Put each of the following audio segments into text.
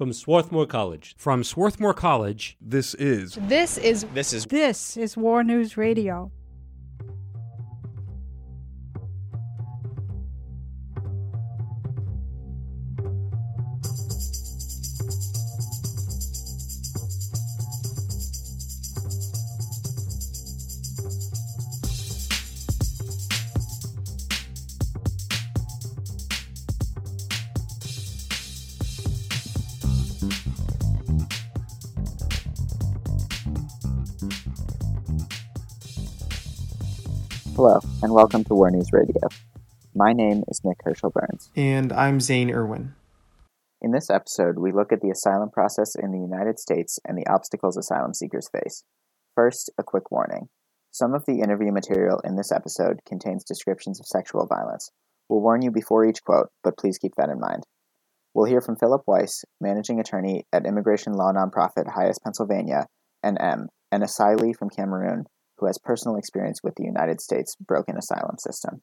From Swarthmore College. From Swarthmore College, This is This is This is This is War News Radio. And welcome to War News Radio. My name is Nick Herschel Burns. And I'm Zane Irwin. In this episode, we look at the asylum process in the United States and the obstacles asylum seekers face. First, a quick warning. Some of the interview material in this episode contains descriptions of sexual violence. We'll warn you before each quote, but please keep that in mind. We'll hear from Philip Weiss, managing attorney at immigration law nonprofit HIAS Pennsylvania, and M, an asylee from Cameroon who has personal experience with the United States broken asylum system.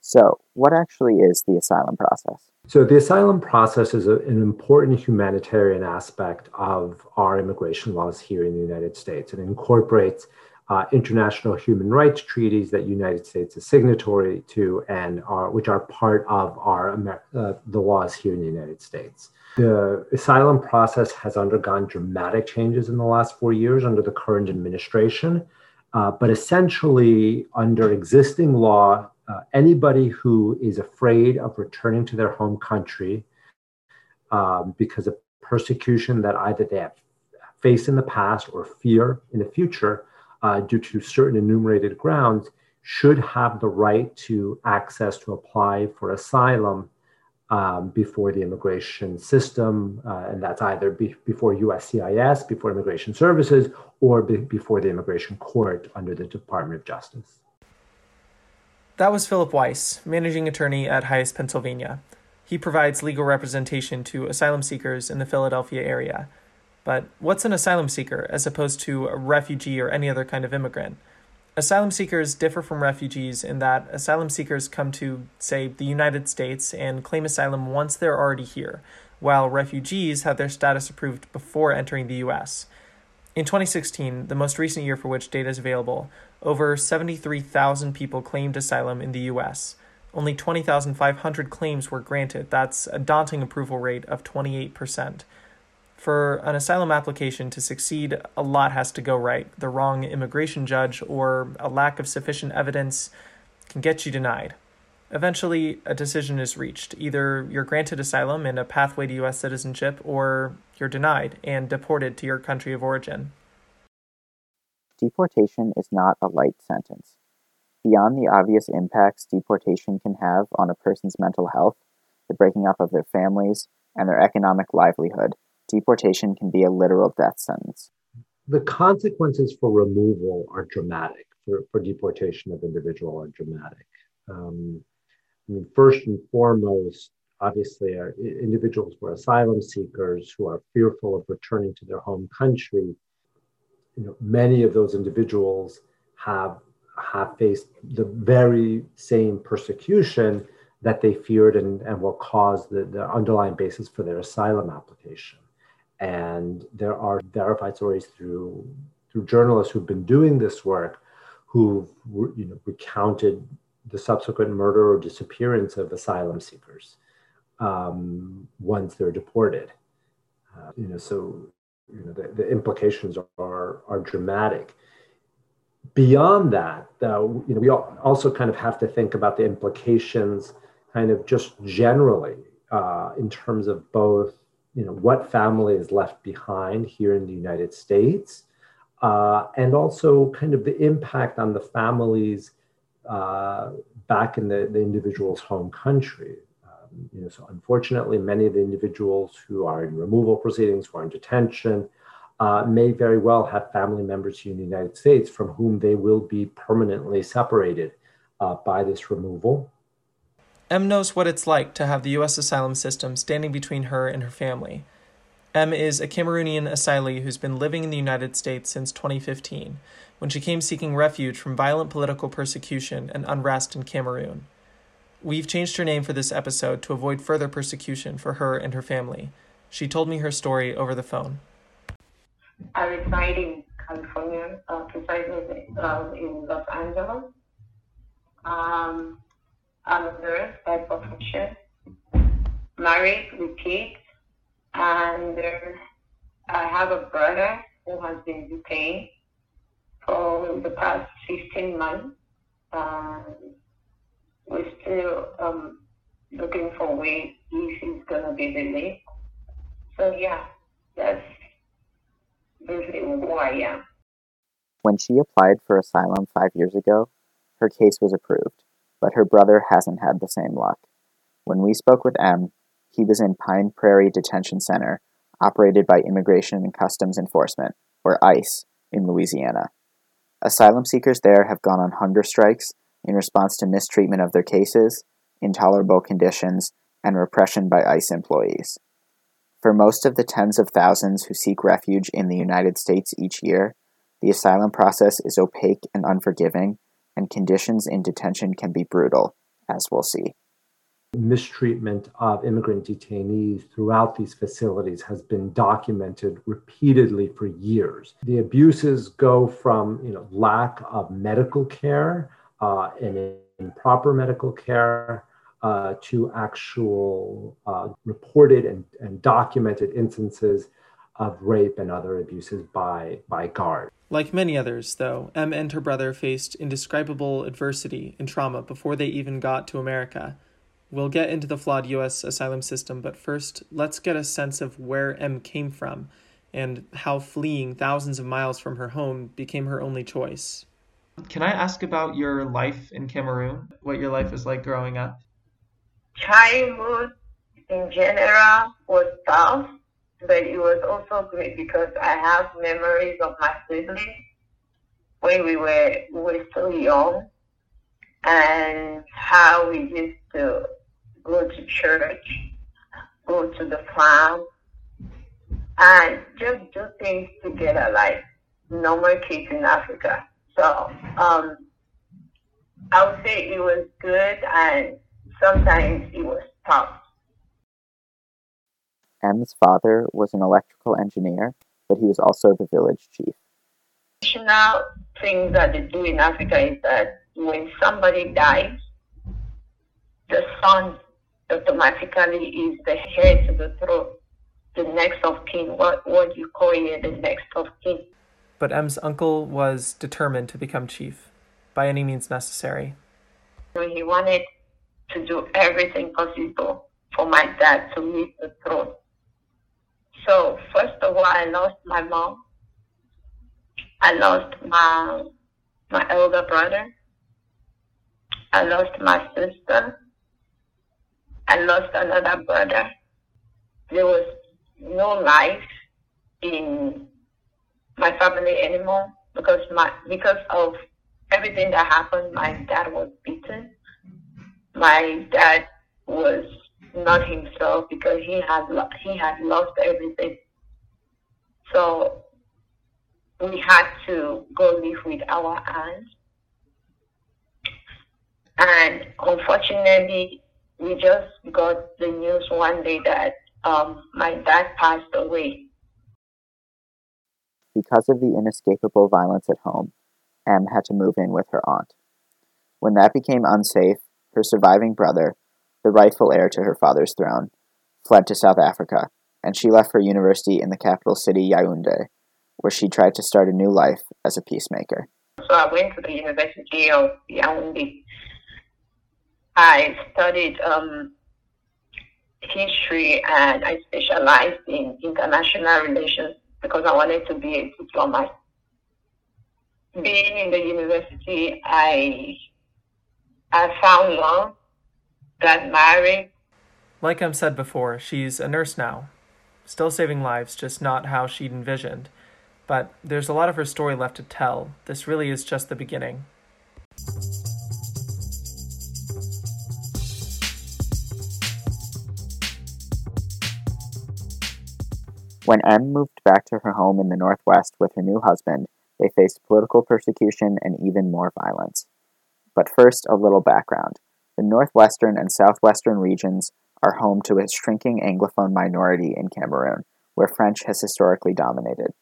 So, what actually is the asylum process? So, the asylum process is a, an important humanitarian aspect of our immigration laws here in the United States. It incorporates uh, international human rights treaties that the United States is signatory to and are which are part of our Amer- uh, the laws here in the United States. The asylum process has undergone dramatic changes in the last four years under the current administration. Uh, but essentially, under existing law, uh, anybody who is afraid of returning to their home country um, because of persecution that either they have faced in the past or fear in the future uh, due to certain enumerated grounds should have the right to access to apply for asylum um, before the immigration system, uh, and that's either be, before USCIS, before Immigration Services, or be, before the Immigration Court under the Department of Justice. That was Philip Weiss, managing attorney at HIAS Pennsylvania. He provides legal representation to asylum seekers in the Philadelphia area. But what's an asylum seeker as opposed to a refugee or any other kind of immigrant? Asylum seekers differ from refugees in that asylum seekers come to, say, the United States and claim asylum once they're already here, while refugees have their status approved before entering the U.S. In 2016, the most recent year for which data is available, over 73,000 people claimed asylum in the U.S. Only 20,500 claims were granted. That's a daunting approval rate of 28%. For an asylum application to succeed, a lot has to go right. The wrong immigration judge or a lack of sufficient evidence can get you denied. Eventually, a decision is reached. Either you're granted asylum and a pathway to U.S. citizenship, or you're denied and deported to your country of origin. Deportation is not a light sentence. Beyond the obvious impacts deportation can have on a person's mental health, the breaking up of their families, and their economic livelihood, deportation can be a literal death sentence. The consequences for removal are dramatic, for, for deportation of individual are dramatic. Um, I mean, first and foremost, obviously, are individuals who are asylum seekers who are fearful of returning to their home country. You know, many of those individuals have have faced the very same persecution that they feared and, and will cause the, the underlying basis for their asylum application. And there are verified stories through through journalists who've been doing this work who've you know recounted the subsequent murder or disappearance of asylum seekers um, once they're deported. Uh, you know, so you know the, the implications are are dramatic. Beyond that, though, you know, we also kind of have to think about the implications, kind of just generally, uh, in terms of both, you know, what family is left behind here in the United States, uh, and also kind of the impact on the families uh, back in the, the individual's home country. Um, you know, so unfortunately, many of the individuals who are in removal proceedings, who are in detention, uh, may very well have family members here in the United States from whom they will be permanently separated uh, by this removal. M knows what it's like to have the U.S. asylum system standing between her and her family. M is a Cameroonian asylee who's been living in the United States since 2015, when she came seeking refuge from violent political persecution and unrest in Cameroon. We've changed her name for this episode to avoid further persecution for her and her family. She told me her story over the phone. I reside in California, uh, precisely uh, in Los Angeles. Um, I'm a nurse by profession, married with kids, and uh, I have a brother who has been detained for the past 15 months. We're still um, looking for ways if he's going to be released. So, yeah, that's basically who I am. When she applied for asylum five years ago, her case was approved, but her brother hasn't had the same luck. When we spoke with M, he was in Pine Prairie Detention Center, operated by Immigration and Customs Enforcement, or ICE, in Louisiana. Asylum seekers there have gone on hunger strikes in response to mistreatment of their cases, intolerable conditions, and repression by ICE employees. For most of the tens of thousands who seek refuge in the United States each year, the asylum process is opaque and unforgiving, and conditions in detention can be brutal, as we'll see. Mistreatment of immigrant detainees throughout these facilities has been documented repeatedly for years. The abuses go from you know, lack of medical care uh, and improper medical care uh, to actual uh, reported and, and documented instances of rape and other abuses by, by guards. Like many others, though, M and her brother faced indescribable adversity and trauma before they even got to America. We'll get into the flawed U.S. asylum system, but first, let's get a sense of where M came from and how fleeing thousands of miles from her home became her only choice. Can I ask about your life in Cameroon? What your life was like growing up? Childhood in general was tough, but it was also great because I have memories of my siblings when we were we were still young and how we used to go to church, go to the farm, and just do things together like normal kids in Africa. So um, I would say it was good and sometimes it was tough. M's father was an electrical engineer, but he was also the village chief. Traditional thing that they do in Africa is that when somebody dies, the son automatically is the heir to the throne, the next of kin, what, what you call it, the next of kin. But M's uncle was determined to become chief, by any means necessary. He wanted to do everything possible for my dad to meet the throne. So first of all, I lost my mom. I lost my my elder brother. I lost my sister. I lost another brother. There was no life in my family anymore because my because of everything that happened. My dad was beaten. My dad was not himself because he had he had lost everything. So we had to go live with our aunt. And unfortunately, we just got the news one day that um, my dad passed away. Because of the inescapable violence at home, M had to move in with her aunt. When that became unsafe, her surviving brother, the rightful heir to her father's throne, fled to South Africa, and she left for university in the capital city Yaoundé, where she tried to start a new life as a peacemaker. So I went to the University of Yaoundé. I studied um, history and I specialized in international relations because I wanted to be a diplomat. Being in the university, I I found love, got married. Like I said before, she's a nurse now, still saving lives, just not how she'd envisioned. But there's a lot of her story left to tell. This really is just the beginning. When M moved back to her home in the Northwest with her new husband, they faced political persecution and even more violence. But first, a little background. The Northwestern and Southwestern regions are home to a shrinking Anglophone minority in Cameroon, where French has historically dominated.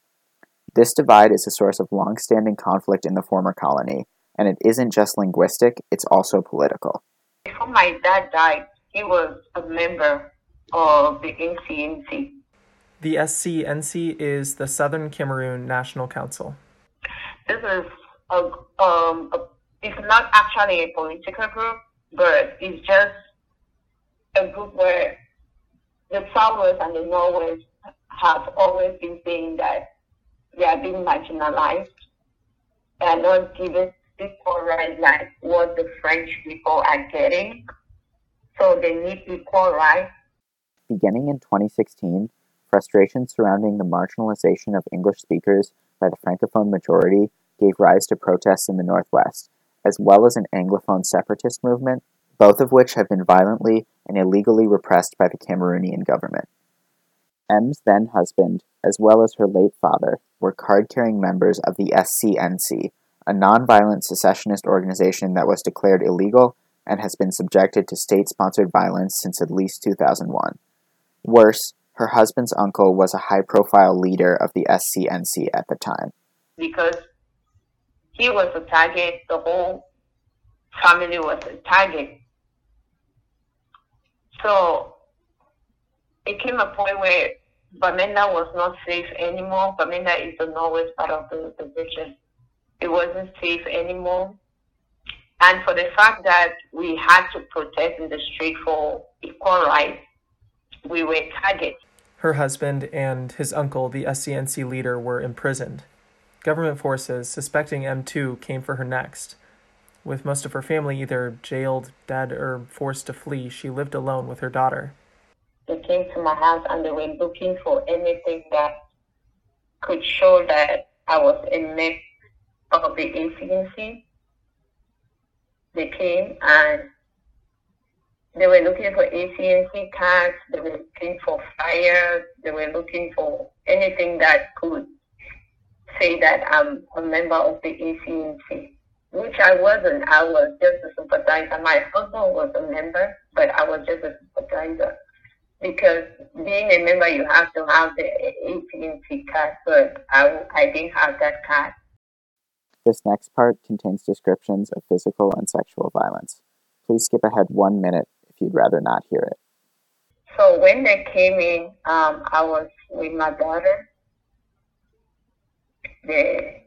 This divide is a source of long standing conflict in the former colony, and it isn't just linguistic, it's also political. Before my dad died, he was a member of the SCNC. The SCNC is the Southern Cameroon National Council. This is a, um, a, it's not actually a political group, but it's just a group where the Southwest and the Northwest have always been saying that they are being marginalized. Are not given equal rights like what the French people are getting. So they need equal rights. Beginning in 2016, frustration surrounding the marginalization of English speakers by the Francophone majority gave rise to protests in the Northwest, as well as an Anglophone separatist movement, both of which have been violently and illegally repressed by the Cameroonian government. M's then husband, as well as her late father, were card carrying members of the SCNC, a nonviolent secessionist organization that was declared illegal and has been subjected to state sponsored violence since at least 2001. Worse, her husband's uncle was a high profile leader of the SCNC at the time. Because he was a target, the whole family was a target. So it came a point where Bamenda was not safe anymore. Bamenda is the northwest part of the, region. It wasn't safe anymore. And for the fact that we had to protest in the street for equal rights, we were targeted. Her husband and his uncle, the SCNC leader, were imprisoned. Government forces, suspecting M2, came for her next. With most of her family either jailed, dead, or forced to flee, she lived alone with her daughter. They came to my house and they were looking for anything that could show that I was a member of the SCNC. They came and they were looking for SCNC cards, they were looking for flyers, they were looking for anything that could say that I'm a member of the SCNC, which I wasn't. I was just a sympathizer. My husband was a member, but I was just a sympathizer. Because being a member, you have to have the SCNC card, but I, I didn't have that card. This next part contains descriptions of physical and sexual violence. Please skip ahead one minute if you'd rather not hear it. So when they came in, um, I was with my daughter. They,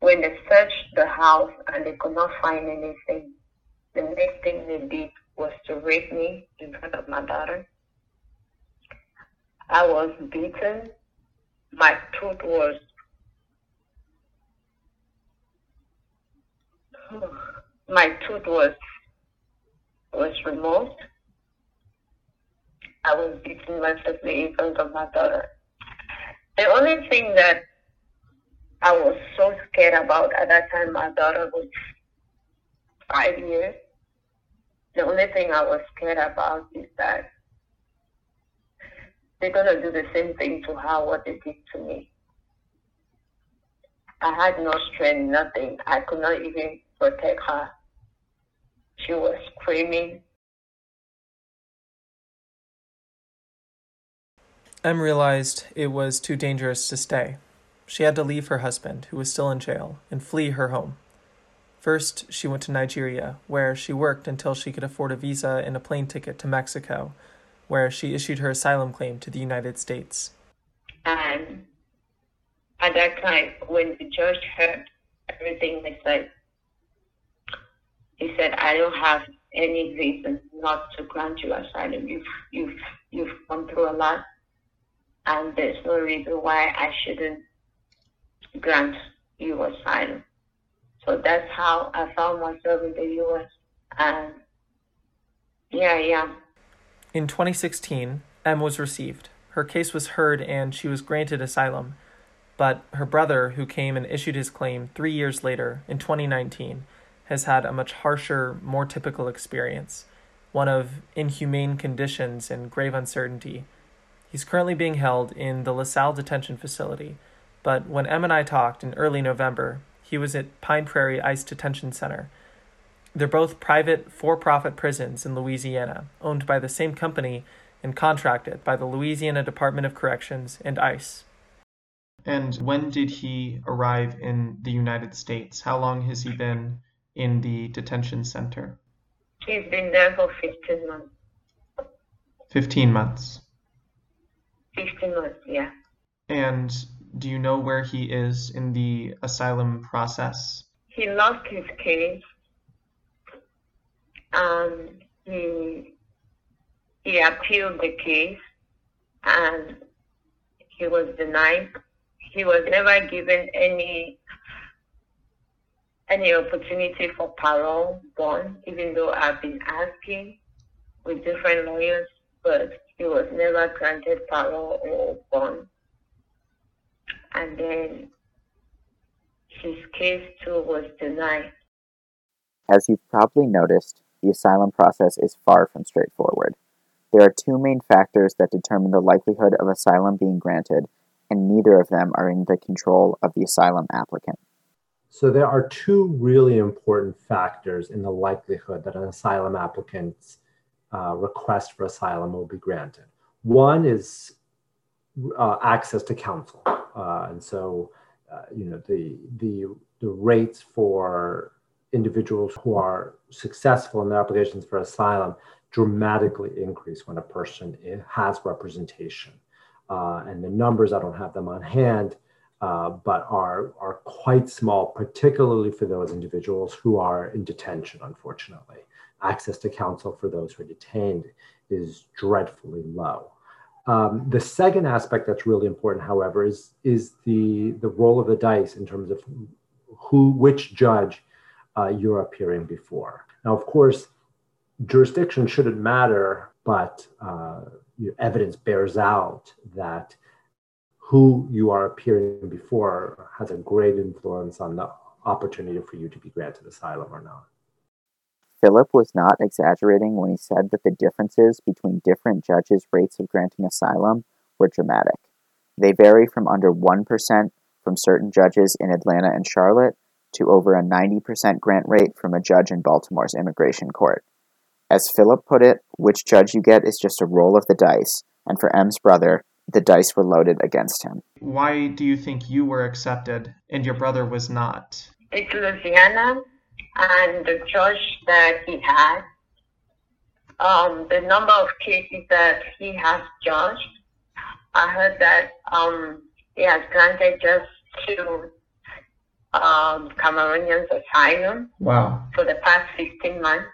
when they searched the house and they could not find anything, the next thing they did was to rape me in front of my daughter. I was beaten. My tooth was my tooth was was removed. I was beaten mercilessly in front of my daughter. The only thing that I was so scared about at that time, my daughter was five years. The only thing I was scared about is that they're gonna do the same thing to her what they did to me. I had no strength, nothing. I could not even protect her. She was screaming. M realized it was too dangerous to stay. She had to leave her husband, who was still in jail, and flee her home. First, she went to Nigeria, where she worked until she could afford a visa and a plane ticket to Mexico, where she issued her asylum claim to the United States. And at that time, when the judge heard everything they said, he said, I don't have any reason not to grant you asylum. You've, you've, you've gone through a lot, and there's no reason why I shouldn't grant you asylum. So that's how I found myself in the U.S. And I am. In 2016, M was received. Her case was heard and she was granted asylum. But her brother, who came and issued his claim three years later, in 2019, has had a much harsher, more typical experience one of inhumane conditions and grave uncertainty. He's currently being held in the LaSalle Detention Facility, but when M and I talked in early November, he was at Pine Prairie ICE Detention Center. They're both private, for profit prisons in Louisiana, owned by the same company and contracted by the Louisiana Department of Corrections and ICE. And when did he arrive in the United States? How long has he been in the detention center? He's been there for 15 months. 15 months. 15 months, yeah. And do you know where he is in the asylum process? He lost his case. Um, he he appealed the case, and he was denied. He was never given any any opportunity for parole bond, even though I've been asking with different lawyers, but he was never granted parole or bond. And then his case too was denied. As you've probably noticed, the asylum process is far from straightforward. There are two main factors that determine the likelihood of asylum being granted, and neither of them are in the control of the asylum applicant. So, there are two really important factors in the likelihood that an asylum applicant's uh, request for asylum will be granted. One is uh, access to counsel, uh, and so uh, you know the the the rates for individuals who are successful in their applications for asylum dramatically increase when a person has representation. Uh, and the numbers, I don't have them on hand, uh, but are, are quite small, particularly for those individuals who are in detention, unfortunately. Access to counsel for those who are detained is dreadfully low. Um, the second aspect that's really important, however, is, is the, the roll of the dice in terms of who, which judge uh, you're appearing before. Now, of course, jurisdiction shouldn't matter, but uh, evidence bears out that who you are appearing before has a great influence on the opportunity for you to be granted asylum or not. Philip was not exaggerating when he said that the differences between different judges' rates of granting asylum were dramatic. They vary from under 1% from certain judges in Atlanta and Charlotte to over a 90% grant rate from a judge in Baltimore's immigration court. As Philip put it, which judge you get is just a roll of the dice, and for M's brother, the dice were loaded against him. Why do you think you were accepted and your brother was not? It's Louisiana and the judge that he had, um, the number of cases that he has judged. I heard that um, he has granted just two um, Cameroonians asylum. Wow. For the past 15 months.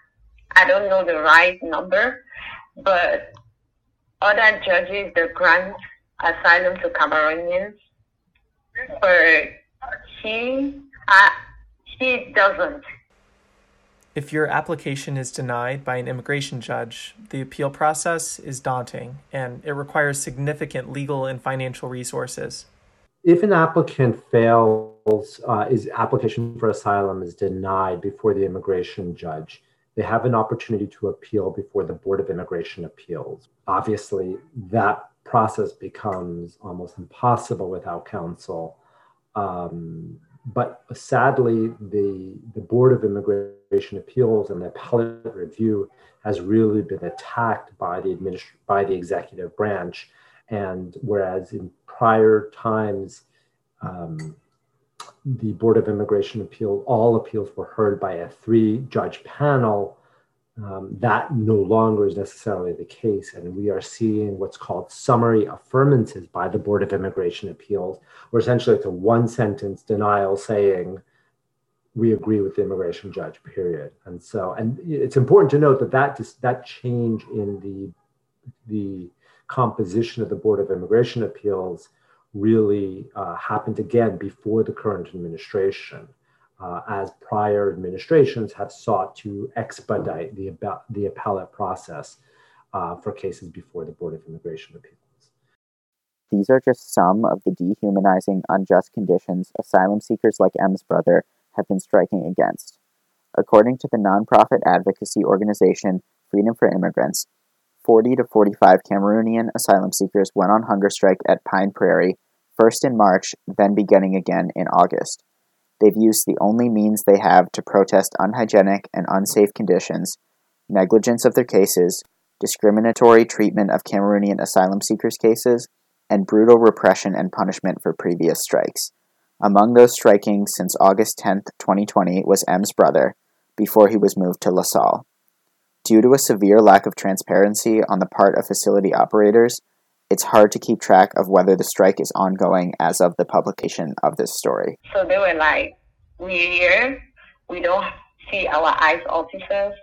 I don't know the right number, but other judges that grant asylum to Cameroonians, but he, uh, he doesn't. If your application is denied by an immigration judge, the appeal process is daunting and it requires significant legal and financial resources. If an applicant fails, uh, his application for asylum is denied before the immigration judge, they have an opportunity to appeal before the Board of Immigration Appeals. Obviously, that process becomes almost impossible without counsel. Um, but sadly, the, the Board of Immigration Appeals and the appellate review has really been attacked by the administ- by the executive branch. And whereas in prior times, um, the Board of Immigration Appeal, all appeals were heard by a three judge panel. Um, that no longer is necessarily the case. And we are seeing what's called summary affirmances by the Board of Immigration Appeals, where essentially it's a one sentence denial saying, we agree with the immigration judge, period. And so, and it's important to note that that, just, that change in the, the composition of the Board of Immigration Appeals really uh, happened again before the current administration, uh, as prior administrations have sought to expedite the, the appellate process uh, for cases before the Board of Immigration Appeals. These are just some of the dehumanizing, unjust conditions asylum seekers like M's brother have been striking against. According to the nonprofit advocacy organization Freedom for Immigrants, 40 to 45 Cameroonian asylum seekers went on hunger strike at Pine Prairie, first in March, then beginning again in August. They've used the only means they have to protest unhygienic and unsafe conditions, negligence of their cases, discriminatory treatment of Cameroonian asylum seekers' cases, and brutal repression and punishment for previous strikes. Among those striking since August 10, 2020, was M's brother, before he was moved to La Salle. Due to a severe lack of transparency on the part of facility operators, it's hard to keep track of whether the strike is ongoing as of the publication of this story. So they were like, We're here, we don't see our ICE officers,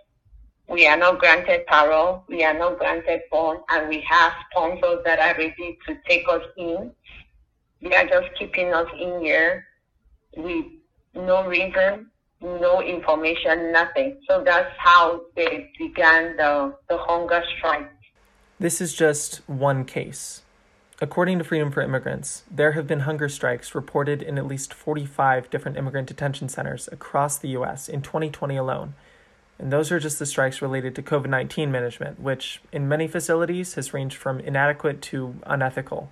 we are not granted parole, we are not granted bond, and we have sponsors that are ready to take us in. They are just keeping us in here with no reason, no information, nothing. So that's how they began the, the hunger strike. This is just one case. According to Freedom for Immigrants, there have been hunger strikes reported in at least 45 different immigrant detention centers across the U.S. in 2020 alone. And those are just the strikes related to COVID 19 management, which in many facilities has ranged from inadequate to unethical.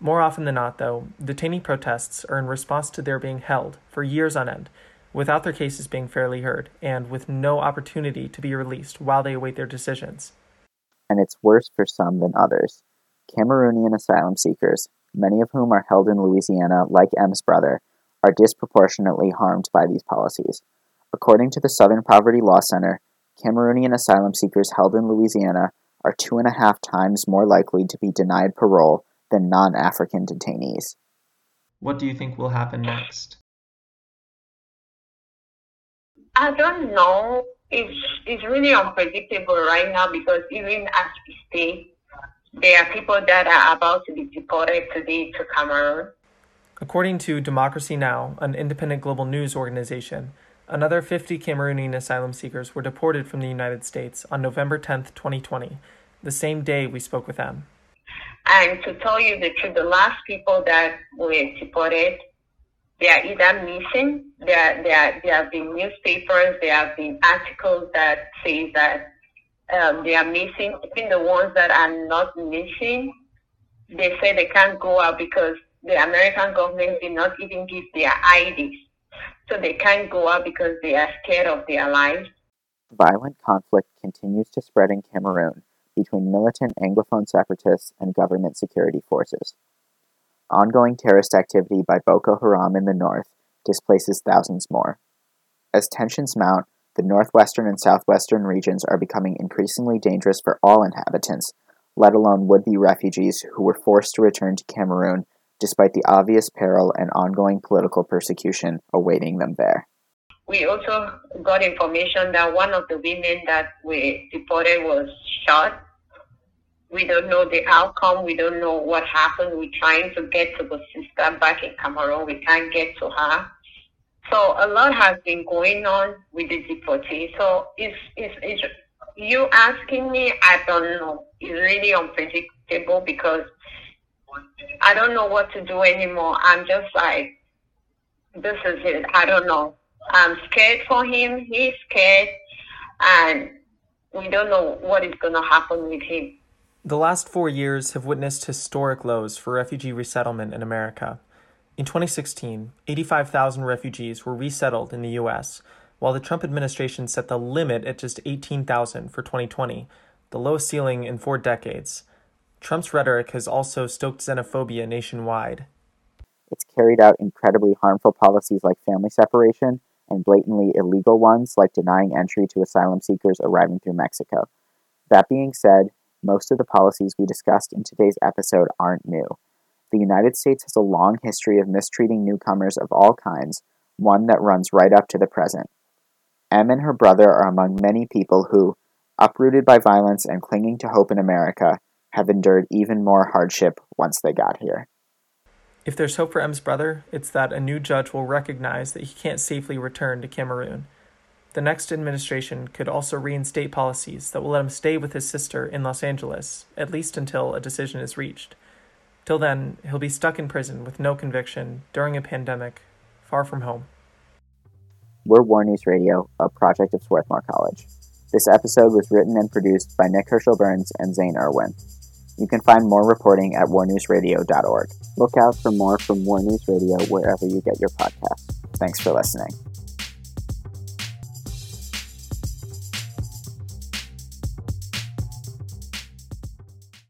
More often than not, though, detainee protests are in response to their being held for years on end, without their cases being fairly heard, and with no opportunity to be released while they await their decisions. And it's worse for some than others. Cameroonian asylum seekers, many of whom are held in Louisiana like M's brother, are disproportionately harmed by these policies. According to the Southern Poverty Law Center, Cameroonian asylum seekers held in Louisiana are two and a half times more likely to be denied parole than non African detainees. What do you think will happen next? I don't know. It's, it's really unpredictable right now because even as we speak, there are people that are about to be deported today to Cameroon. According to Democracy Now!, an independent global news organization, another 50 Cameroonian asylum seekers were deported from the United States on November 10, 2020, the same day we spoke with them. And to tell you the truth, the last people that were deported, they are either missing, there, there, there have been newspapers, there have been articles that say that um, they are missing. Even the ones that are not missing, they say they can't go out because the American government did not even give their IDs. So they can't go out because they are scared of their lives. Violent conflict continues to spread in Cameroon between militant Anglophone separatists and government security forces. Ongoing terrorist activity by Boko Haram in the north displaces thousands more. As tensions mount, the northwestern and southwestern regions are becoming increasingly dangerous for all inhabitants, let alone would be refugees who were forced to return to Cameroon despite the obvious peril and ongoing political persecution awaiting them there. We also got information that one of the women that we deported was shot we don't know the outcome. We don't know what happened. We're trying to get to the sister back in Cameroon. We can't get to her. So a lot has been going on with the deportee. So it's, it's, it's you asking me, I don't know. It's really unpredictable because I don't know what to do anymore. I'm just like, this is it. I don't know. I'm scared for him. He's scared. And we don't know what is going to happen with him. The last four years have witnessed historic lows for refugee resettlement in America. In 2016, 85,000 refugees were resettled in the U.S., while the Trump administration set the limit at just 18,000 for 2020, the lowest ceiling in four decades. Trump's rhetoric has also stoked xenophobia nationwide. It's carried out incredibly harmful policies like family separation and blatantly illegal ones like denying entry to asylum seekers arriving through Mexico. That being said, most of the policies we discussed in today's episode aren't new. The United States has a long history of mistreating newcomers of all kinds, one that runs right up to the present. M and her brother are among many people who, uprooted by violence and clinging to hope in America, have endured even more hardship once they got here. If there's hope for M's brother, it's that a new judge will recognize that he can't safely return to Cameroon the next administration could also reinstate policies that will let him stay with his sister in Los Angeles, at least until a decision is reached. Till then, he'll be stuck in prison with no conviction during a pandemic, far from home. We're War News Radio, a project of Swarthmore College. This episode was written and produced by Nick Herschel Burns and Zane Irwin. You can find more reporting at warnewsradio.org. Look out for more from War News Radio wherever you get your podcasts. Thanks for listening.